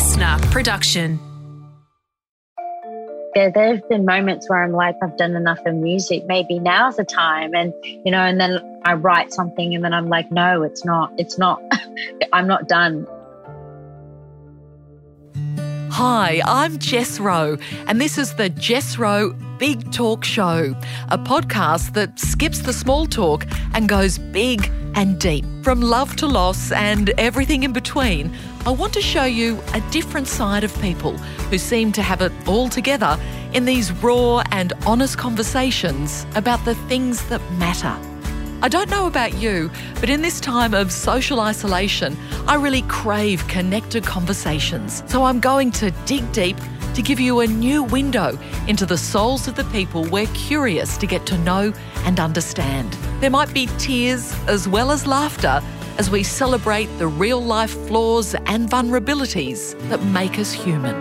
listener production. There, there have been moments where I'm like, I've done enough of music. Maybe now's the time. And, you know, and then I write something and then I'm like, no, it's not. It's not. I'm not done. Hi, I'm Jess Rowe, and this is the Jess Rowe Big Talk Show, a podcast that skips the small talk and goes big and deep. From love to loss and everything in between, I want to show you a different side of people who seem to have it all together in these raw and honest conversations about the things that matter. I don't know about you, but in this time of social isolation, I really crave connected conversations. So I'm going to dig deep to give you a new window into the souls of the people we're curious to get to know and understand. There might be tears as well as laughter as we celebrate the real life flaws and vulnerabilities that make us human.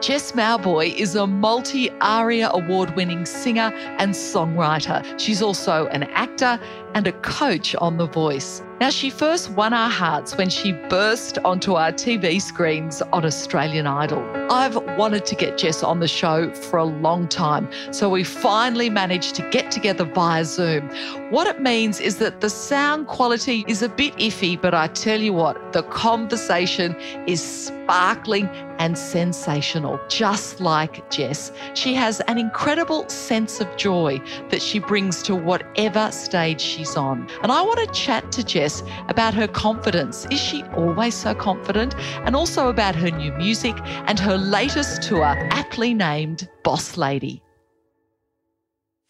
Jess Mauboy is a multi ARIA award winning singer and songwriter. She's also an actor and a coach on The Voice. Now, she first won our hearts when she burst onto our TV screens on Australian Idol. I've wanted to get Jess on the show for a long time, so we finally managed to get together via Zoom. What it means is that the sound quality is a bit iffy, but I tell you what, the conversation is sparkling and sensational, just like Jess. She has an incredible sense of joy that she brings to whatever stage she's on. And I want to chat to Jess about her confidence. Is she always so confident? And also about her new music and her latest tour, aptly named Boss Lady.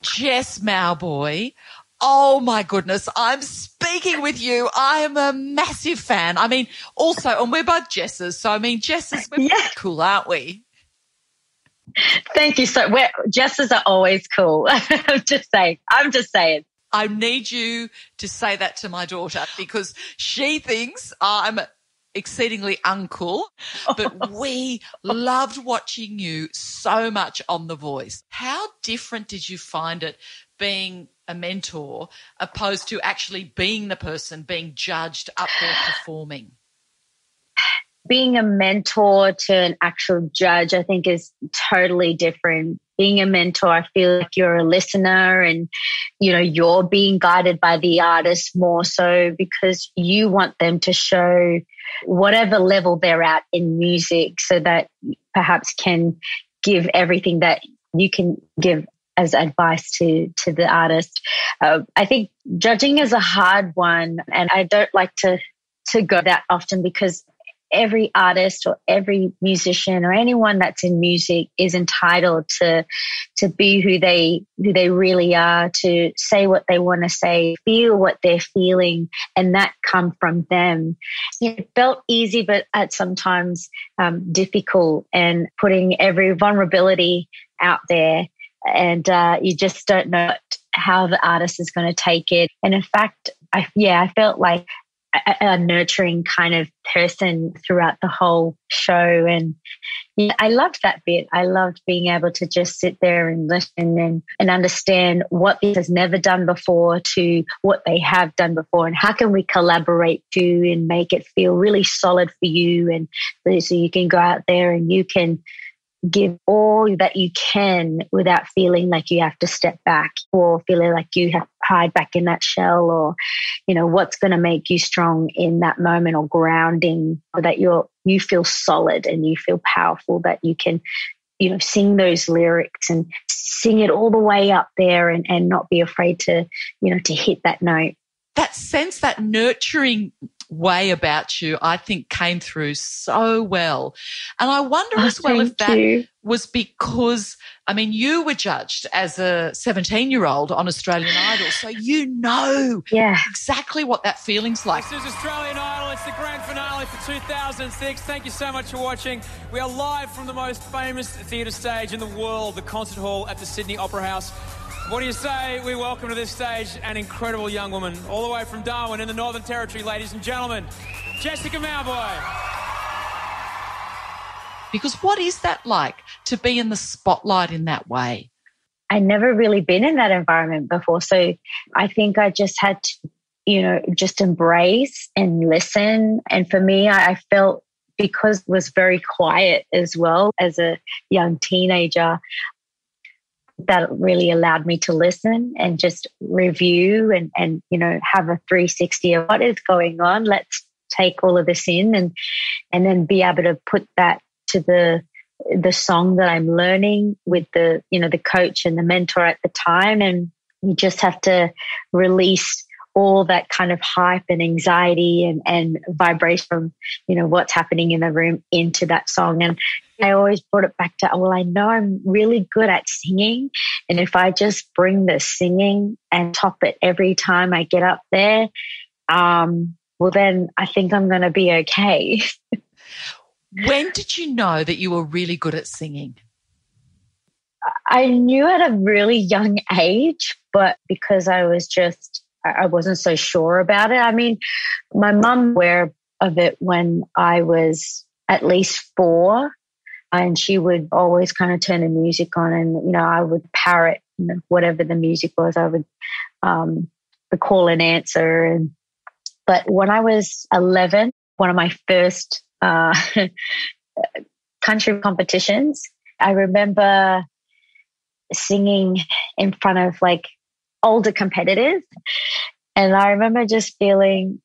Jess Mauboy. Oh my goodness, I'm speaking with you. I am a massive fan. I mean, also, and we're both Jesses. So, I mean, Jesses, we're yeah. cool, aren't we? Thank you. So, we're, Jesses are always cool. I'm just saying. I'm just saying. I need you to say that to my daughter because she thinks I'm exceedingly uncool, but we loved watching you so much on The Voice. How different did you find it being a mentor opposed to actually being the person being judged up there performing? Being a mentor to an actual judge, I think, is totally different being a mentor, I feel like you're a listener and, you know, you're being guided by the artist more so because you want them to show whatever level they're at in music so that perhaps can give everything that you can give as advice to to the artist. Uh, I think judging is a hard one, and I don't like to to go that often because every artist or every musician or anyone that's in music is entitled to to be who they who they really are to say what they want to say feel what they're feeling and that come from them. It felt easy but at sometimes um, difficult and putting every vulnerability out there. And uh, you just don't know how the artist is going to take it. And in fact I, yeah, I felt like a, a, nurturing kind of person throughout the whole show. And yeah, I loved that bit. I loved being able to just sit there and listen and, and understand what this has never done before to what they have done before and how can we collaborate to and make it feel really solid for you and so you can go out there and you can give all that you can without feeling like you have to step back or feeling like you have to hide back in that shell or you know what's going to make you strong in that moment or grounding so that you're you feel solid and you feel powerful that you can you know sing those lyrics and sing it all the way up there and, and not be afraid to you know to hit that note. That sense that nurturing way about you, I think came through so well. And I wonder oh, as well if that you. was because, I mean, you were judged as a 17 year old on Australian Idol. So you know yeah. exactly what that feeling's like. This is Australian Idol. It's the grand finale for 2006. Thank you so much for watching. We are live from the most famous theatre stage in the world, the Concert Hall at the Sydney Opera House. What do you say we welcome to this stage an incredible young woman, all the way from Darwin in the Northern Territory, ladies and gentlemen, Jessica Mauboy. Because what is that like to be in the spotlight in that way? I never really been in that environment before. So I think I just had to, you know, just embrace and listen. And for me, I, I felt because it was very quiet as well as a young teenager, that really allowed me to listen and just review and, and you know have a 360 of what is going on let's take all of this in and and then be able to put that to the the song that i'm learning with the you know the coach and the mentor at the time and you just have to release all that kind of hype and anxiety and, and vibration from, you know, what's happening in the room into that song. And I always brought it back to, well, I know I'm really good at singing. And if I just bring the singing and top it every time I get up there, um, well, then I think I'm going to be okay. when did you know that you were really good at singing? I knew at a really young age, but because I was just I wasn't so sure about it. I mean, my mum aware of it when I was at least four, and she would always kind of turn the music on, and you know, I would parrot you know, whatever the music was. I would um, the call and answer, and but when I was eleven, one of my first uh, country competitions, I remember singing in front of like older competitors. And I remember just feeling,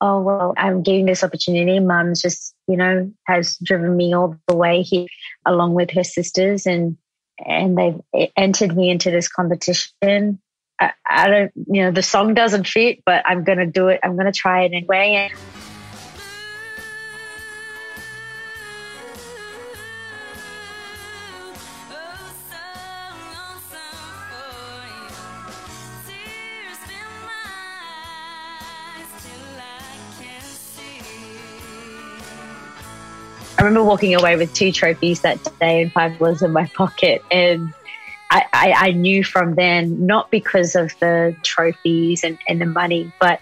oh, well, I'm getting this opportunity. Mum's just, you know, has driven me all the way here along with her sisters and, and they've entered me into this competition. I, I don't, you know, the song doesn't fit, but I'm going to do it. I'm going to try it anyway. And remember walking away with two trophies that day and five dollars in my pocket. And I, I, I, knew from then, not because of the trophies and, and the money, but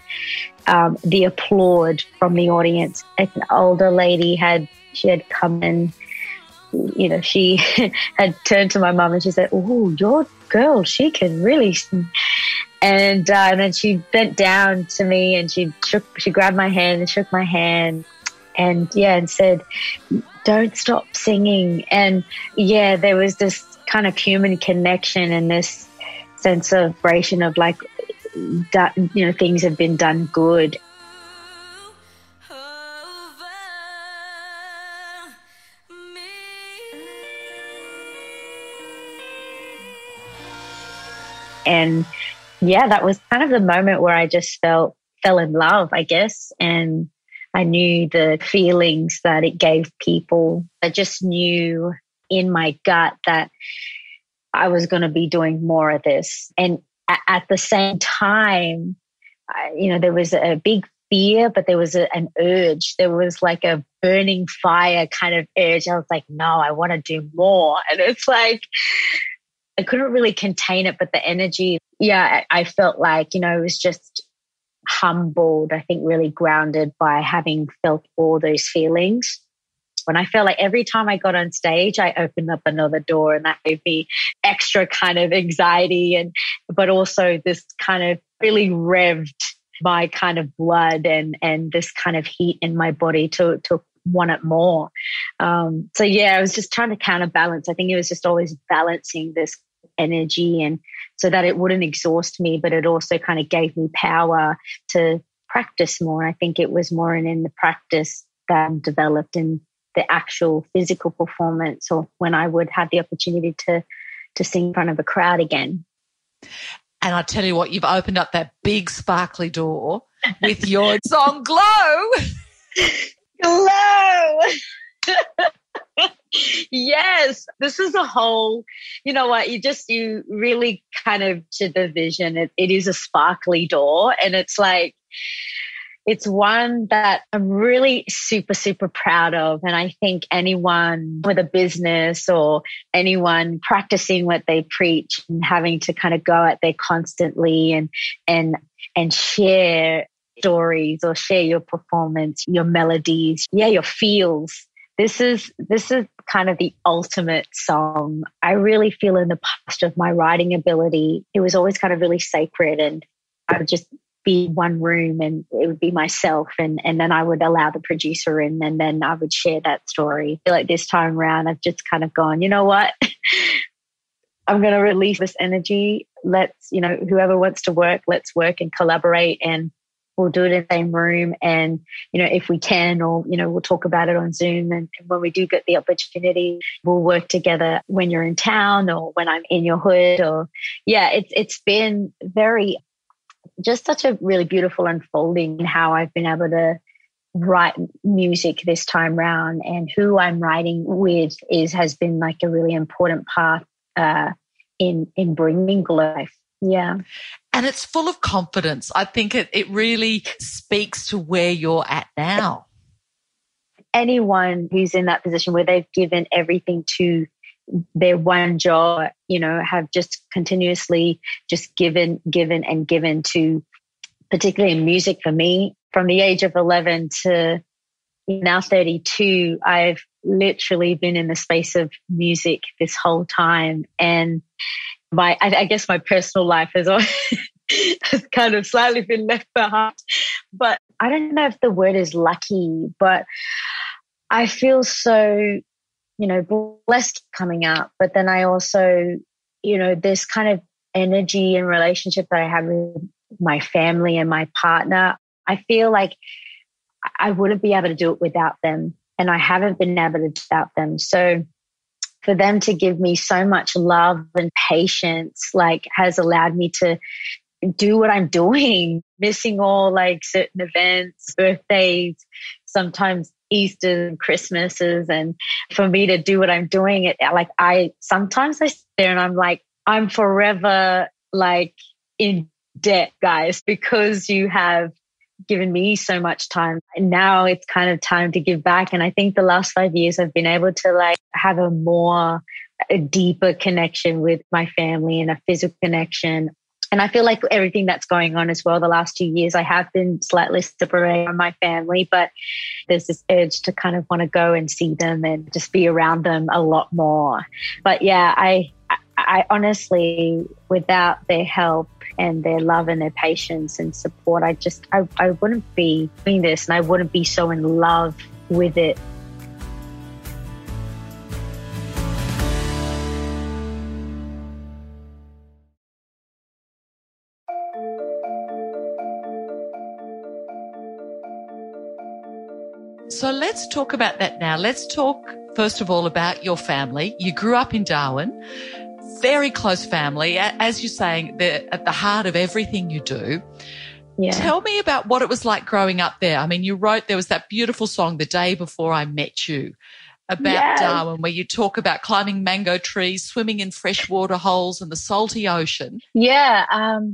um, the applaud from the audience. An older lady had, she had come in, you know, she had turned to my mum and she said, Oh, your girl, she can really. And, uh, and then she bent down to me and she shook, she grabbed my hand and shook my hand and yeah, and said, don't stop singing. And yeah, there was this kind of human connection and this sense of vibration of like, that, you know, things have been done good. And yeah, that was kind of the moment where I just felt fell in love, I guess, and I knew the feelings that it gave people. I just knew in my gut that I was going to be doing more of this. And at the same time, you know, there was a big fear, but there was a, an urge. There was like a burning fire kind of urge. I was like, no, I want to do more. And it's like, I couldn't really contain it, but the energy, yeah, I felt like, you know, it was just humbled, I think really grounded by having felt all those feelings. When I felt like every time I got on stage, I opened up another door and that gave me extra kind of anxiety and, but also this kind of really revved my kind of blood and, and this kind of heat in my body to, to want it more. Um, so yeah, I was just trying to counterbalance. I think it was just always balancing this energy and so that it wouldn't exhaust me, but it also kind of gave me power to practice more. I think it was more in, in the practice that developed in the actual physical performance or when I would have the opportunity to to sing in front of a crowd again. And I tell you what, you've opened up that big sparkly door with your song Glow. Glow. yes, this is a whole, you know what, you just, you really kind of to the vision. It, it is a sparkly door and it's like, it's one that I'm really super, super proud of. And I think anyone with a business or anyone practicing what they preach and having to kind of go out there constantly and, and, and share stories or share your performance, your melodies, yeah, your feels this is this is kind of the ultimate song. I really feel in the past of my writing ability, it was always kind of really sacred and I would just be one room and it would be myself and and then I would allow the producer in and then I would share that story. Feel like this time around I've just kind of gone, you know what? I'm going to release this energy. Let's, you know, whoever wants to work, let's work and collaborate and we'll do it in the same room. And, you know, if we can, or, you know, we'll talk about it on Zoom. And, and when we do get the opportunity, we'll work together when you're in town or when I'm in your hood or, yeah, it's, it's been very, just such a really beautiful unfolding in how I've been able to write music this time round and who I'm writing with is has been like a really important part uh, in in bringing life. Yeah. And it's full of confidence. I think it, it really speaks to where you're at now. Anyone who's in that position where they've given everything to their one job, you know, have just continuously just given, given, and given to, particularly in music for me, from the age of 11 to now 32, I've literally been in the space of music this whole time. And my, I, I guess my personal life has, has kind of slightly been left behind. But I don't know if the word is lucky, but I feel so, you know, blessed coming out. But then I also, you know, this kind of energy and relationship that I have with my family and my partner. I feel like I wouldn't be able to do it without them. And I haven't been able to without them. So for them to give me so much love and patience, like has allowed me to do what I'm doing, missing all like certain events, birthdays, sometimes Easter and Christmases. And for me to do what I'm doing, it like I sometimes I sit there and I'm like, I'm forever like in debt, guys, because you have given me so much time. And now it's kind of time to give back. And I think the last five years I've been able to like have a more, a deeper connection with my family and a physical connection. And I feel like everything that's going on as well, the last two years, I have been slightly separated from my family, but there's this urge to kind of want to go and see them and just be around them a lot more. But yeah, I, I honestly, without their help, and their love and their patience and support. I just, I, I wouldn't be doing this and I wouldn't be so in love with it. So let's talk about that now. Let's talk first of all about your family. You grew up in Darwin very close family. As you're saying, they're at the heart of everything you do. Yeah. Tell me about what it was like growing up there. I mean, you wrote, there was that beautiful song, The Day Before I Met You, about yes. Darwin, where you talk about climbing mango trees, swimming in freshwater holes and the salty ocean. Yeah. Um,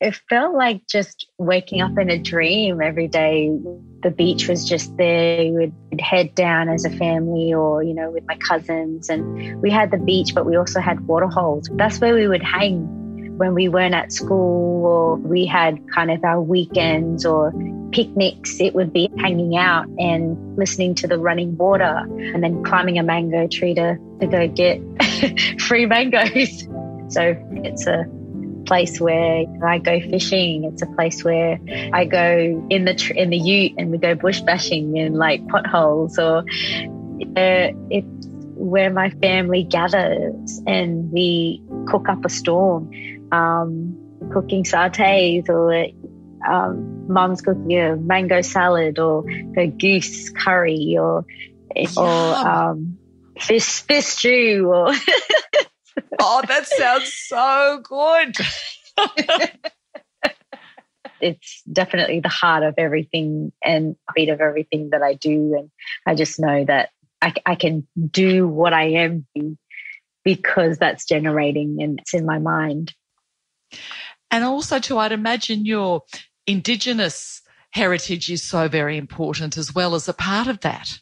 it felt like just waking up in a dream every day. The beach was just there. We would head down as a family or, you know, with my cousins. And we had the beach, but we also had water holes. That's where we would hang when we weren't at school or we had kind of our weekends or picnics. It would be hanging out and listening to the running water and then climbing a mango tree to, to go get free mangoes. So it's a place where I go fishing. It's a place where I go in the tr- in the Ute and we go bush bashing in like potholes, or uh, it's where my family gathers and we cook up a storm, um, cooking sautés or um, mum's cooking a mango salad or a goose curry or or um, fish fish stew or oh, that sounds so good. it's definitely the heart of everything and beat of everything that I do. And I just know that I, I can do what I am because that's generating and it's in my mind. And also, too, I'd imagine your Indigenous heritage is so very important as well as a part of that.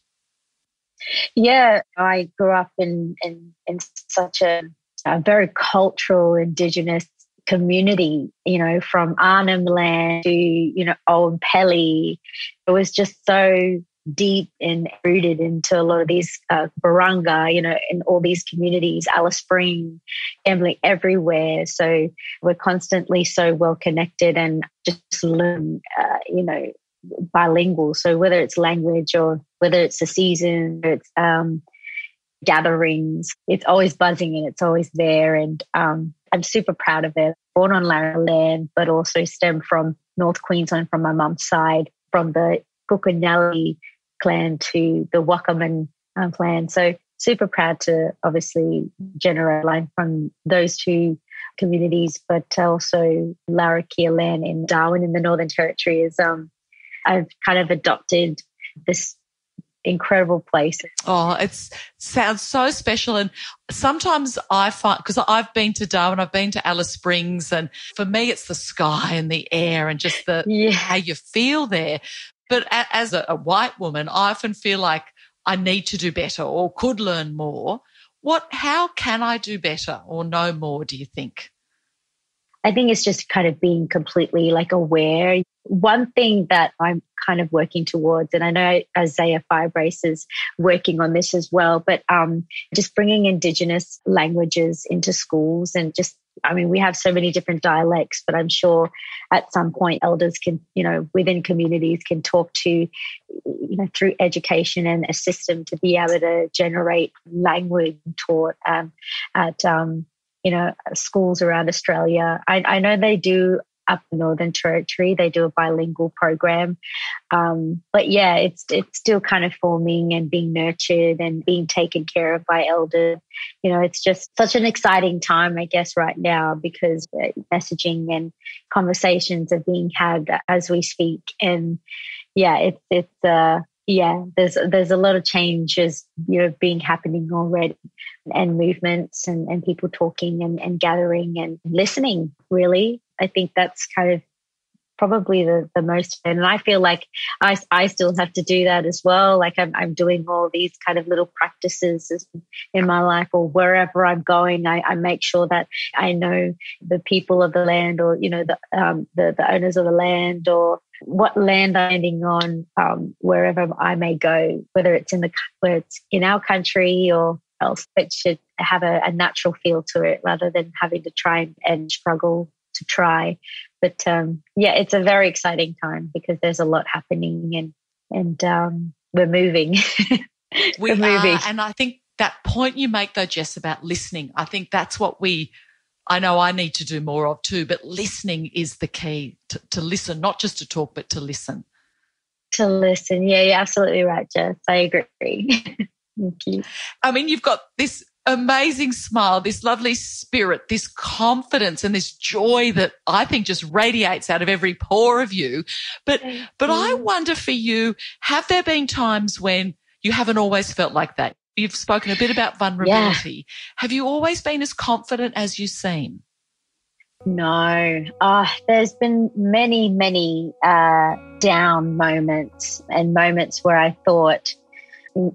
Yeah, I grew up in in, in such a a very cultural indigenous community, you know, from Arnhem Land to, you know, Old Pelly. It was just so deep and rooted into a lot of these uh, Barunga, you know, in all these communities, Alice Spring, Emily, everywhere. So we're constantly so well connected and just learn, uh, you know, bilingual. So whether it's language or whether it's the season, it's um, gatherings, it's always buzzing and it's always there. And um, I'm super proud of it. Born on Larra land, but also stem from North Queensland from my mum's side, from the Kuku Yalanji clan to the Wakaman um, clan. So super proud to obviously generate line from those two communities, but also Larrakia land in Darwin in the Northern Territory is um, I've kind of adopted this incredible place. Oh, it sounds so special. And sometimes I find, because I've been to Darwin, I've been to Alice Springs, and for me, it's the sky and the air and just the yeah. how you feel there. But as a, a white woman, I often feel like I need to do better or could learn more. What, how can I do better or know more, do you think? I think it's just kind of being completely like aware. One thing that I'm kind of working towards, and I know Isaiah Firebrace is working on this as well, but um, just bringing Indigenous languages into schools and just I mean, we have so many different dialects, but I'm sure at some point elders can, you know, within communities can talk to, you know, through education and a system to be able to generate language taught um, at, um, you know, schools around Australia. I, I know they do up the Northern Territory. They do a bilingual program. Um, but yeah, it's it's still kind of forming and being nurtured and being taken care of by elders. You know, it's just such an exciting time, I guess, right now because messaging and conversations are being had as we speak. And yeah, it's it's uh yeah, there's there's a lot of changes you know being happening already, and movements and, and people talking and, and gathering and listening. Really, I think that's kind of probably the, the most and I feel like I, I still have to do that as well. Like I'm, I'm doing all these kind of little practices in my life or wherever I'm going. I, I make sure that I know the people of the land or you know the um, the, the owners of the land or what land I'm landing on um, wherever I may go, whether it's in the where it's in our country or else. It should have a, a natural feel to it rather than having to try and, and struggle to try. But um, yeah, it's a very exciting time because there's a lot happening and and um, we're moving. we we're moving, are, and I think that point you make though, Jess, about listening. I think that's what we I know I need to do more of too, but listening is the key to, to listen, not just to talk, but to listen. To listen. Yeah, you're absolutely right, Jess. I agree. Thank you. I mean, you've got this amazing smile, this lovely spirit, this confidence and this joy that I think just radiates out of every pore of you. But, but I wonder for you, have there been times when you haven't always felt like that? You've spoken a bit about vulnerability. Yeah. Have you always been as confident as you seem? No. Uh, there's been many, many uh, down moments and moments where I thought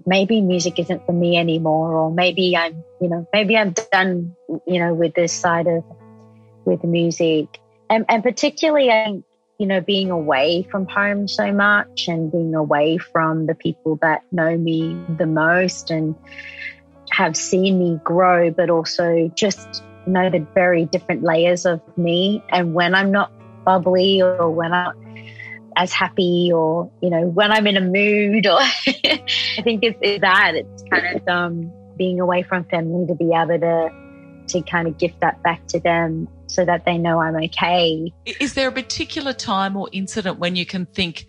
maybe music isn't for me anymore, or maybe I'm, you know, maybe I'm done, you know, with this side of with music. And, and particularly, I think you know, being away from home so much and being away from the people that know me the most and have seen me grow, but also just know the very different layers of me. And when I'm not bubbly or when I'm as happy or, you know, when I'm in a mood or I think it's, it's that. It's kind of um, being away from family to be able to to kind of gift that back to them so that they know I'm okay. Is there a particular time or incident when you can think,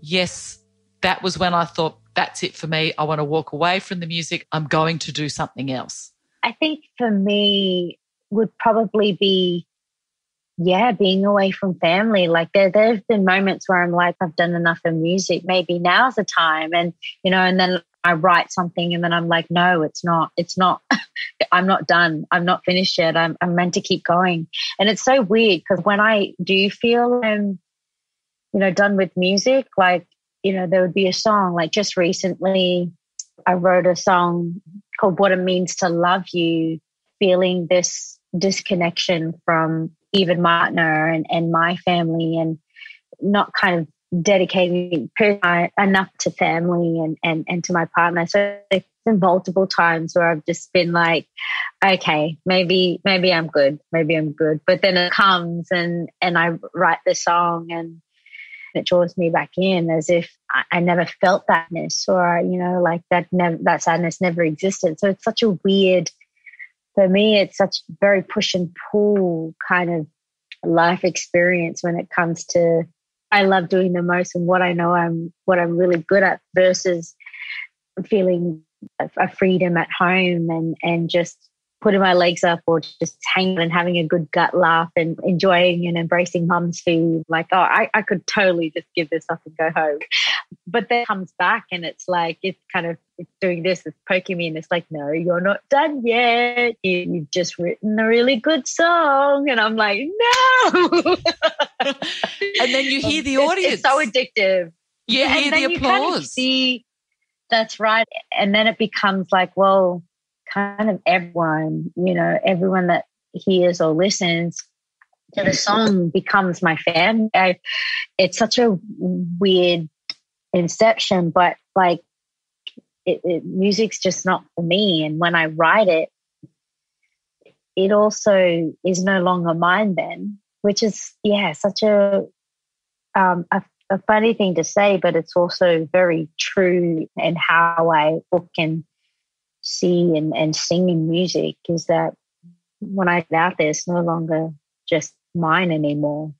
yes, that was when I thought, that's it for me. I want to walk away from the music. I'm going to do something else? I think for me would probably be, yeah, being away from family. Like there, there's been moments where I'm like, I've done enough of music. Maybe now's the time. And, you know, and then I write something and then I'm like, no, it's not, it's not, I'm not done. I'm not finished yet. I'm, I'm meant to keep going. And it's so weird because when I do feel I'm, you know, done with music, like, you know, there would be a song like just recently I wrote a song called What It Means to Love You, feeling this disconnection from even Martner and, and my family and not kind of dedicating enough to family and, and, and to my partner. So there's been multiple times where I've just been like, okay, maybe, maybe I'm good. Maybe I'm good. But then it comes and, and I write the song and it draws me back in as if I, I never felt thatness or, you know, like that never, that sadness never existed. So it's such a weird, for me, it's such very push and pull kind of life experience when it comes to I love doing the most and what I know I'm what I'm really good at versus feeling a freedom at home and and just putting my legs up or just hanging and having a good gut laugh and enjoying and embracing mum's food. Like, oh, I, I could totally just give this up and go home. But then comes back and it's like, it's kind of it's doing this, it's poking me, and it's like, no, you're not done yet. You, have just written a really good song. And I'm like, no. and then you hear the audience. It's, it's so addictive. You yeah, hear the applause. Kind of see, that's right. And then it becomes like, well, kind of everyone, you know, everyone that hears or listens to the song becomes my fan. I, it's such a weird inception, but like it, it, music's just not for me. And when I write it, it also is no longer mine then, which is, yeah, such a, um, a, a funny thing to say, but it's also very true in how I look and see and, and sing in music is that when I get out there, it's no longer just mine anymore.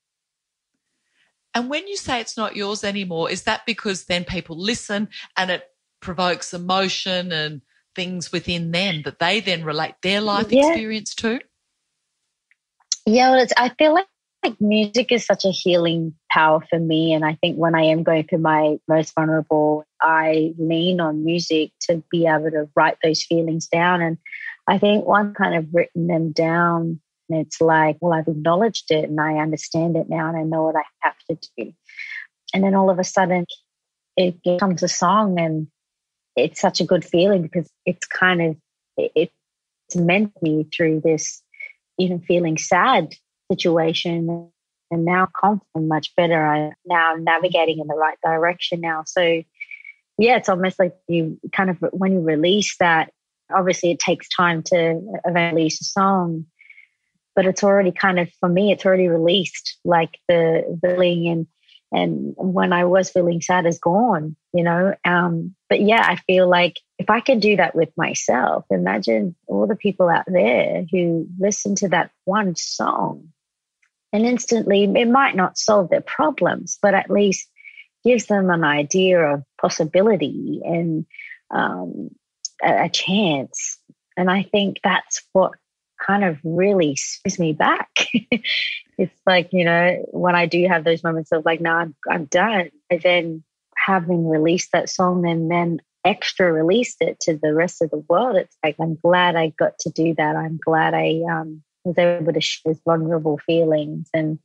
And when you say it's not yours anymore, is that because then people listen and it provokes emotion and things within them that they then relate their life yeah. experience to? Yeah, well, I feel like like music is such a healing power for me. And I think when I am going through my most vulnerable, I lean on music to be able to write those feelings down. And I think once kind of written them down, it's like, well, I've acknowledged it and I understand it now and I know what I have to do. And then all of a sudden it becomes a song and it's such a good feeling because it's kind of, it's meant me through this even feeling sad situation and now confident much better. I now navigating in the right direction now. So yeah, it's almost like you kind of when you release that, obviously it takes time to release a song, but it's already kind of for me, it's already released. Like the feeling and and when I was feeling sad is gone, you know. Um, but yeah, I feel like if I could do that with myself, imagine all the people out there who listen to that one song and instantly it might not solve their problems, but at least gives them an idea of possibility and um, a, a chance. And I think that's what kind of really swings me back. it's like, you know, when I do have those moments of like, no, I'm, I'm done. And then having released that song and then extra released it to the rest of the world, it's like, I'm glad I got to do that. I'm glad I um, was able to share vulnerable feelings and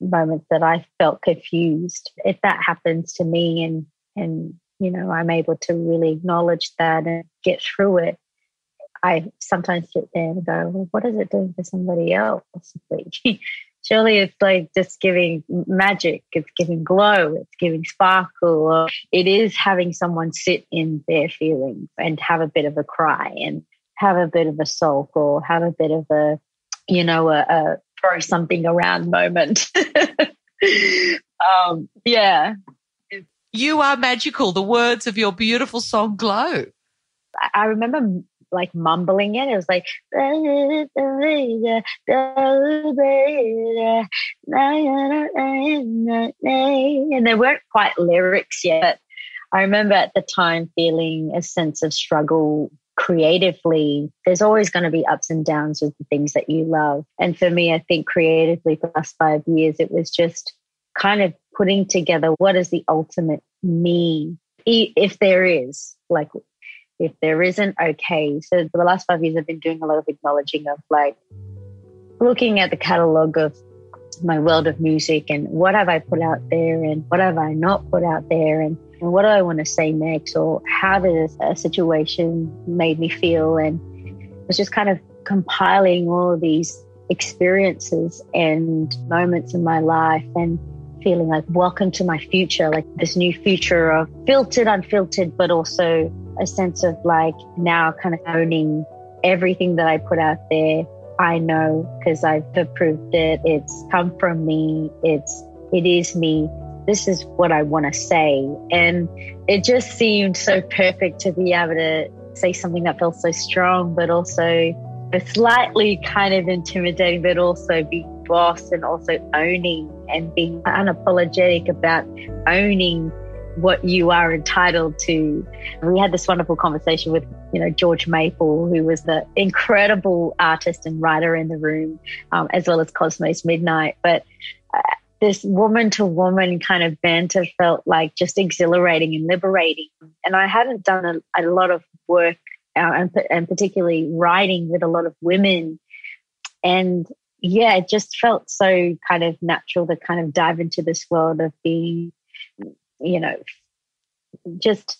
moments that I felt confused. If that happens to me and and you know I'm able to really acknowledge that and get through it, I sometimes sit there and go, well, what is it doing for somebody else? surely it's like just giving magic, it's giving glow, it's giving sparkle. It is having someone sit in their feelings and have a bit of a cry and have a bit of a sulk or have a bit of a you know, a, a throw something around moment. um, yeah. You are magical. The words of your beautiful song glow. I remember like mumbling it. It was like, and there weren't quite lyrics yet. I remember at the time feeling a sense of struggle creatively, there's always going to be ups and downs with the things that you love. And for me, I think creatively for the last five years, it was just kind of putting together what is the ultimate me, if there is, like, if there isn't, okay. So for the last five years, I've been doing a lot of acknowledging of like looking at the catalog of my world of music and what have I put out there and what have I not put out there and and what do I want to say next, or how did a situation made me feel, and it was just kind of compiling all of these experiences and moments in my life and feeling like welcome to my future, like this new future of filtered, unfiltered, but also a sense of like now kind of owning everything that I put out there. I know because I've approved it. It's come from me. It's, it is me. This is what I want to say. And it just seemed so perfect to be able to say something that felt so strong, but also slightly kind of intimidating, but also be boss and also owning and being unapologetic about owning what you are entitled to. We had this wonderful conversation with, you know, George Maple, who was the incredible artist and writer in the room, um, as well as Cosmos Midnight. But uh, this woman to woman kind of banter felt like just exhilarating and liberating. And I hadn't done a, a lot of work uh, and, and particularly writing with a lot of women. And yeah, it just felt so kind of natural to kind of dive into this world of being, you know, just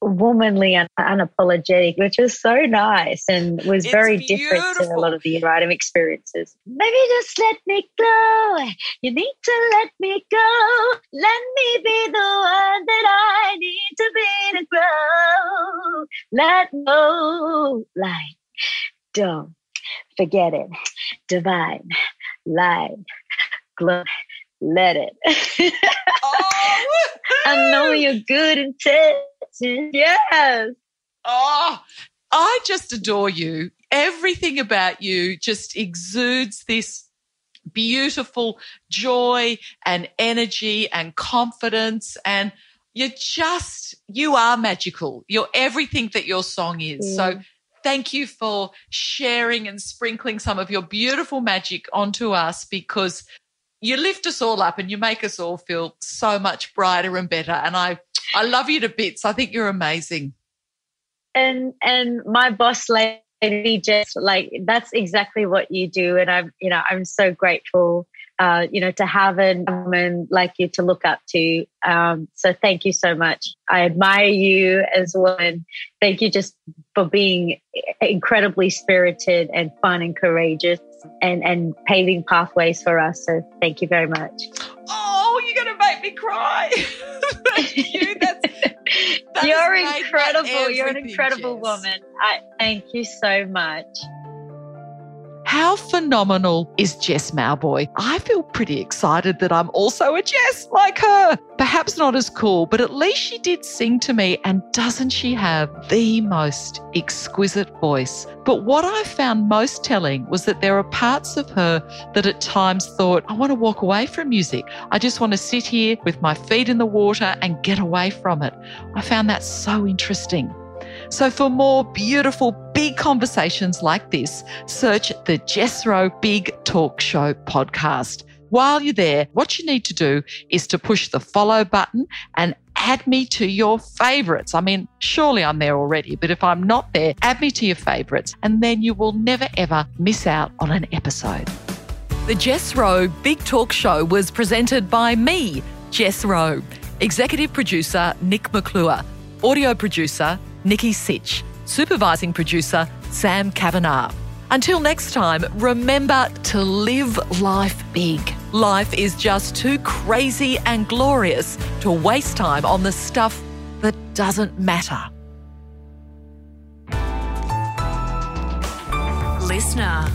womanly and unapologetic, which was so nice and was it's very beautiful. different to a lot of the writing experiences. Maybe just let me go. You need to let me go. Let me be the one that I need to be to grow. Let go. Like, don't forget it. Divine, light, glow. Let it. oh, I know oh, you're good intentions. Yes. Oh, I just adore you. Everything about you just exudes this beautiful joy and energy and confidence and you're just you are magical you're everything that your song is yeah. so thank you for sharing and sprinkling some of your beautiful magic onto us because you lift us all up and you make us all feel so much brighter and better and i I love you to bits. I think you're amazing. And and my boss lady just like that's exactly what you do. And I'm you know I'm so grateful. Uh, you know, to have a woman like you to look up to. Um, so thank you so much. I admire you as well. And thank you just for being incredibly spirited and fun and courageous and, and paving pathways for us. So thank you very much. Oh, you're going to make me cry. you. That's, that You're incredible. You're an incredible woman. I thank you so much. How phenomenal is Jess Mauboy? I feel pretty excited that I'm also a Jess like her. Perhaps not as cool, but at least she did sing to me. And doesn't she have the most exquisite voice? But what I found most telling was that there are parts of her that at times thought, I want to walk away from music. I just want to sit here with my feet in the water and get away from it. I found that so interesting. So, for more beautiful, big conversations like this, search the Jess Rowe Big Talk Show podcast. While you're there, what you need to do is to push the follow button and add me to your favorites. I mean, surely I'm there already, but if I'm not there, add me to your favorites, and then you will never ever miss out on an episode. The Jess Rowe Big Talk Show was presented by me, Jess Rowe, executive producer Nick McClure, audio producer Nikki Sitch, supervising producer Sam Kavanagh. Until next time, remember to live life big. Life is just too crazy and glorious to waste time on the stuff that doesn't matter. Listener.